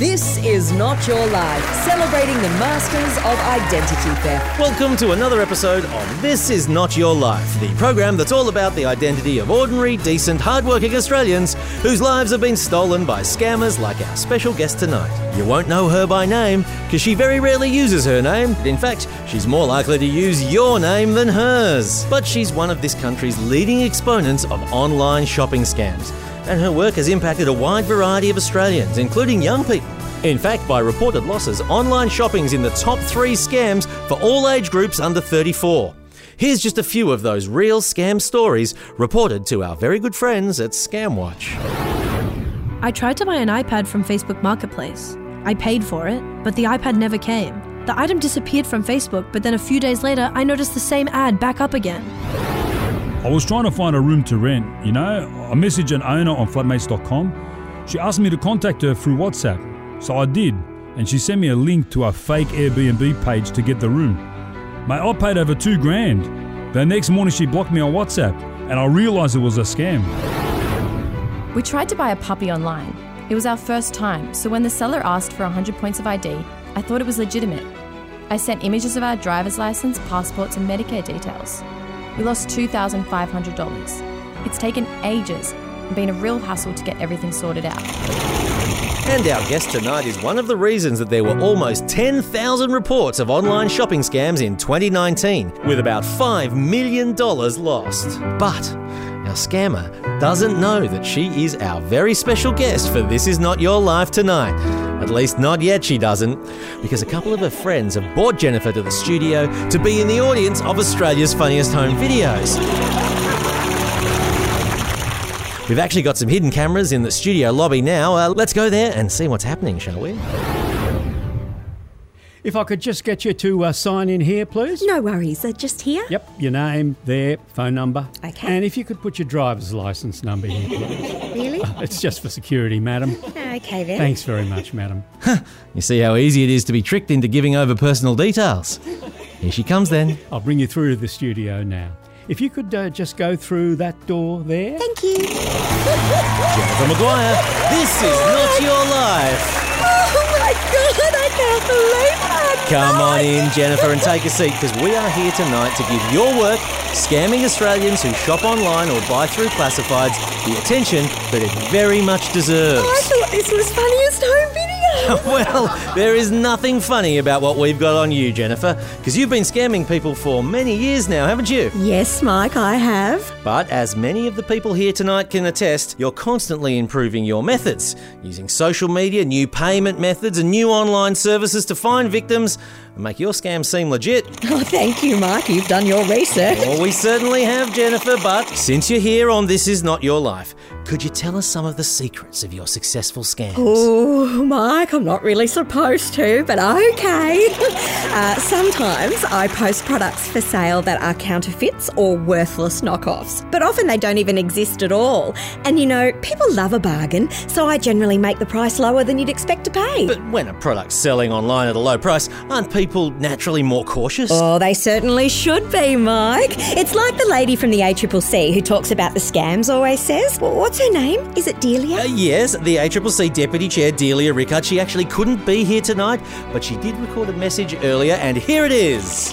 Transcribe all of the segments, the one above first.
This is Not Your Life, celebrating the masters of identity theft. Welcome to another episode of This Is Not Your Life, the program that's all about the identity of ordinary, decent, hardworking Australians whose lives have been stolen by scammers like our special guest tonight. You won't know her by name because she very rarely uses her name. In fact, she's more likely to use your name than hers. But she's one of this country's leading exponents of online shopping scams and her work has impacted a wide variety of Australians, including young people. In fact, by reported losses, online shopping's in the top three scams for all age groups under 34. Here's just a few of those real scam stories reported to our very good friends at Scamwatch. I tried to buy an iPad from Facebook Marketplace. I paid for it, but the iPad never came. The item disappeared from Facebook, but then a few days later, I noticed the same ad back up again. I was trying to find a room to rent, you know. I messaged an owner on flatmates.com. She asked me to contact her through WhatsApp. So I did, and she sent me a link to a fake Airbnb page to get the room. Mate, I paid over two grand. The next morning she blocked me on WhatsApp, and I realised it was a scam. We tried to buy a puppy online. It was our first time, so when the seller asked for 100 points of ID, I thought it was legitimate. I sent images of our driver's license, passports, and Medicare details. We lost $2,500. It's taken ages and been a real hassle to get everything sorted out. And our guest tonight is one of the reasons that there were almost 10,000 reports of online shopping scams in 2019, with about $5 million lost. But our scammer doesn't know that she is our very special guest for This Is Not Your Life tonight. At least not yet, she doesn't, because a couple of her friends have brought Jennifer to the studio to be in the audience of Australia's Funniest Home Videos. We've actually got some hidden cameras in the studio lobby now. Uh, let's go there and see what's happening, shall we? If I could just get you to uh, sign in here, please. No worries, uh, just here. Yep, your name, there, phone number. Okay. And if you could put your driver's license number here, please. Really? It's just for security, madam. Okay then. Thanks very much, madam. You see how easy it is to be tricked into giving over personal details. Here she comes then. I'll bring you through to the studio now. If you could uh, just go through that door there. Thank you. Jennifer Maguire, this is not your life. Oh my god, I can't believe that. Come on in, Jennifer, and take a seat because we are here tonight to give your work, scamming Australians who shop online or buy through classifieds, the attention that it very much deserves. Oh, I thought this was funniest home. well, there is nothing funny about what we've got on you, Jennifer, because you've been scamming people for many years now, haven't you? yes, Mike, I have. But as many of the people here tonight can attest, you're constantly improving your methods, using social media, new payment methods, and new online services to find victims make your scam seem legit. Oh, thank you, Mike. You've done your research. Well, we certainly have, Jennifer, but since you're here on This Is Not Your Life, could you tell us some of the secrets of your successful scams? Oh, Mike, I'm not really supposed to, but okay. uh, sometimes I post products for sale that are counterfeits or worthless knockoffs, but often they don't even exist at all. And you know, people love a bargain, so I generally make the price lower than you'd expect to pay. But when a product's selling online at a low price, aren't people naturally more cautious? Oh, they certainly should be, Mike. It's like the lady from the ACCC who talks about the scams always says. Well, what's her name? Is it Delia? Uh, yes, the ACCC Deputy Chair Delia Rickard. She actually couldn't be here tonight, but she did record a message earlier, and here it is.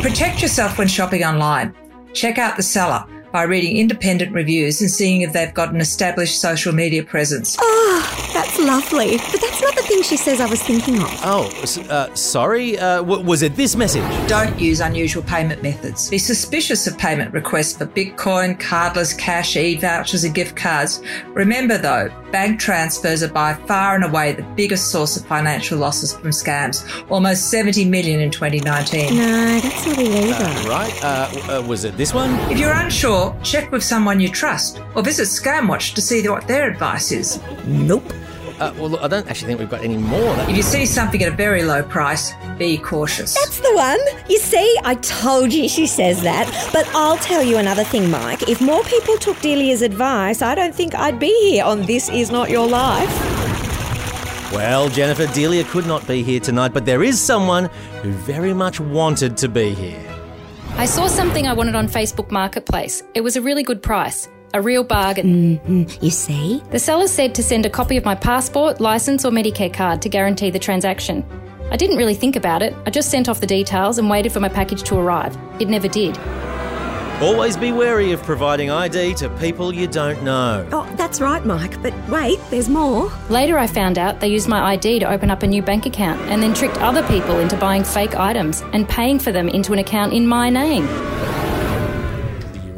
Protect yourself when shopping online. Check out the seller by reading independent reviews and seeing if they've got an established social media presence. Oh, that's lovely. But that's not the thing she says I was thinking of. Oh, uh, sorry. Uh, w- was it this message? Don't use unusual payment methods. Be suspicious of payment requests for Bitcoin, cardless cash, e-vouchers and gift cards. Remember though, bank transfers are by far and away the biggest source of financial losses from scams. Almost 70 million in 2019. No, that's not it either. Right. Uh, w- uh, was it this one? If you're unsure, check with someone you trust or visit Scamwatch to see what their advice is. Nope. Uh, well, look, I don't actually think we've got any more. That- If you see something at a very low price, be cautious. That's the one. You see, I told you she says that. But I'll tell you another thing, Mike. If more people took Delia's advice, I don't think I'd be here on This Is Not Your Life. Well, Jennifer, Delia could not be here tonight, but there is someone who very much wanted to be here. I saw something I wanted on Facebook Marketplace. It was a really good price. A real bargain. Mm-hmm. You see? The seller said to send a copy of my passport, license, or Medicare card to guarantee the transaction. I didn't really think about it. I just sent off the details and waited for my package to arrive. It never did. Always be wary of providing ID to people you don't know. Oh, that's right, Mike. But wait, there's more. Later, I found out they used my ID to open up a new bank account and then tricked other people into buying fake items and paying for them into an account in my name.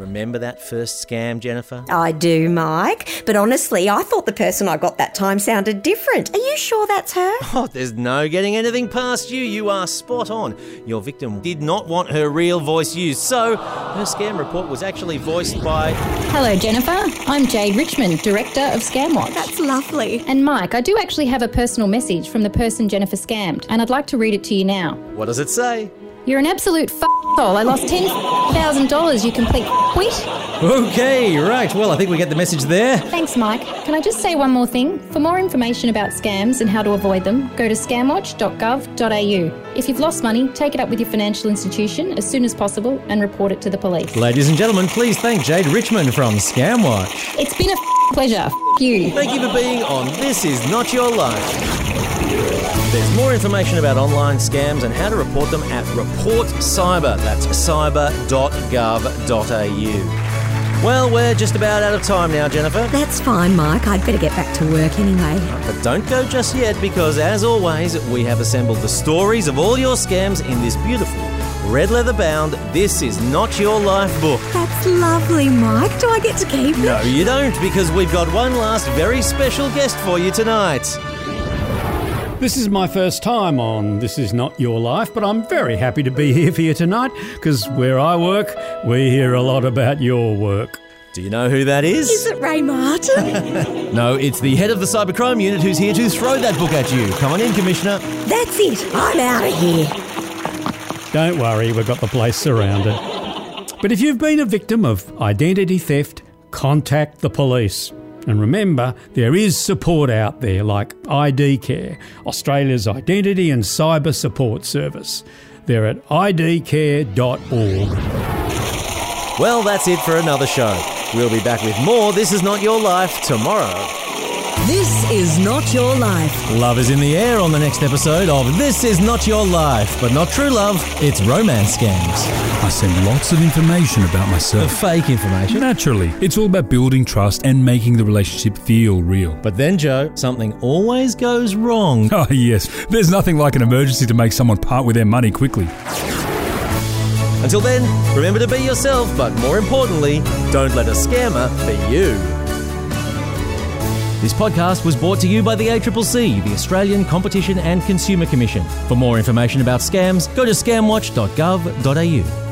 Do you remember that first scam, Jennifer? I do, Mike. But honestly, I thought the person I got that time sounded different. Are you sure that's her? Oh, there's no getting anything past you. You are spot on. Your victim did not want her real voice used, so her scam report was actually voiced by. Hello, Jennifer. I'm Jade Richmond, Director of Scamwatch. That's lovely. And Mike, I do actually have a personal message from the person Jennifer scammed, and I'd like to read it to you now. What does it say? You're an absolute f***hole. I lost $10,000, you complete quit. Okay, right. Well, I think we get the message there. Thanks, Mike. Can I just say one more thing? For more information about scams and how to avoid them, go to scamwatch.gov.au. If you've lost money, take it up with your financial institution as soon as possible and report it to the police. Ladies and gentlemen, please thank Jade Richmond from Scamwatch. It's been a f- pleasure. F- you. Thank you for being on This Is Not Your Life. There's more information about online scams and how to report them at Report Cyber. That's cyber.gov.au. Well, we're just about out of time now, Jennifer. That's fine, Mike. I'd better get back to work anyway. But don't go just yet because, as always, we have assembled the stories of all your scams in this beautiful, red leather bound This Is Not Your Life book. That's lovely, Mike. Do I get to keep it? No, you don't, because we've got one last very special guest for you tonight. This is my first time on This Is Not Your Life, but I'm very happy to be here for you tonight because where I work, we hear a lot about your work. Do you know who that is? Is it Ray Martin? No, it's the head of the cybercrime unit who's here to throw that book at you. Come on in, Commissioner. That's it. I'm out of here. Don't worry, we've got the place surrounded. But if you've been a victim of identity theft, contact the police. And remember, there is support out there like ID Care, Australia's identity and cyber support service. They're at idcare.org. Well, that's it for another show. We'll be back with more This Is Not Your Life tomorrow. This is not your life. Love is in the air on the next episode of This Is Not Your Life, but not true love, it's romance scams. I send lots of information about The myself. fake information. Naturally, it's all about building trust and making the relationship feel real. But then, Joe, something always goes wrong. Oh, yes, there's nothing like an emergency to make someone part with their money quickly. Until then, remember to be yourself, but more importantly, don't let a scammer be you. This podcast was brought to you by the ACCC, the Australian Competition and Consumer Commission. For more information about scams, go to scamwatch.gov.au.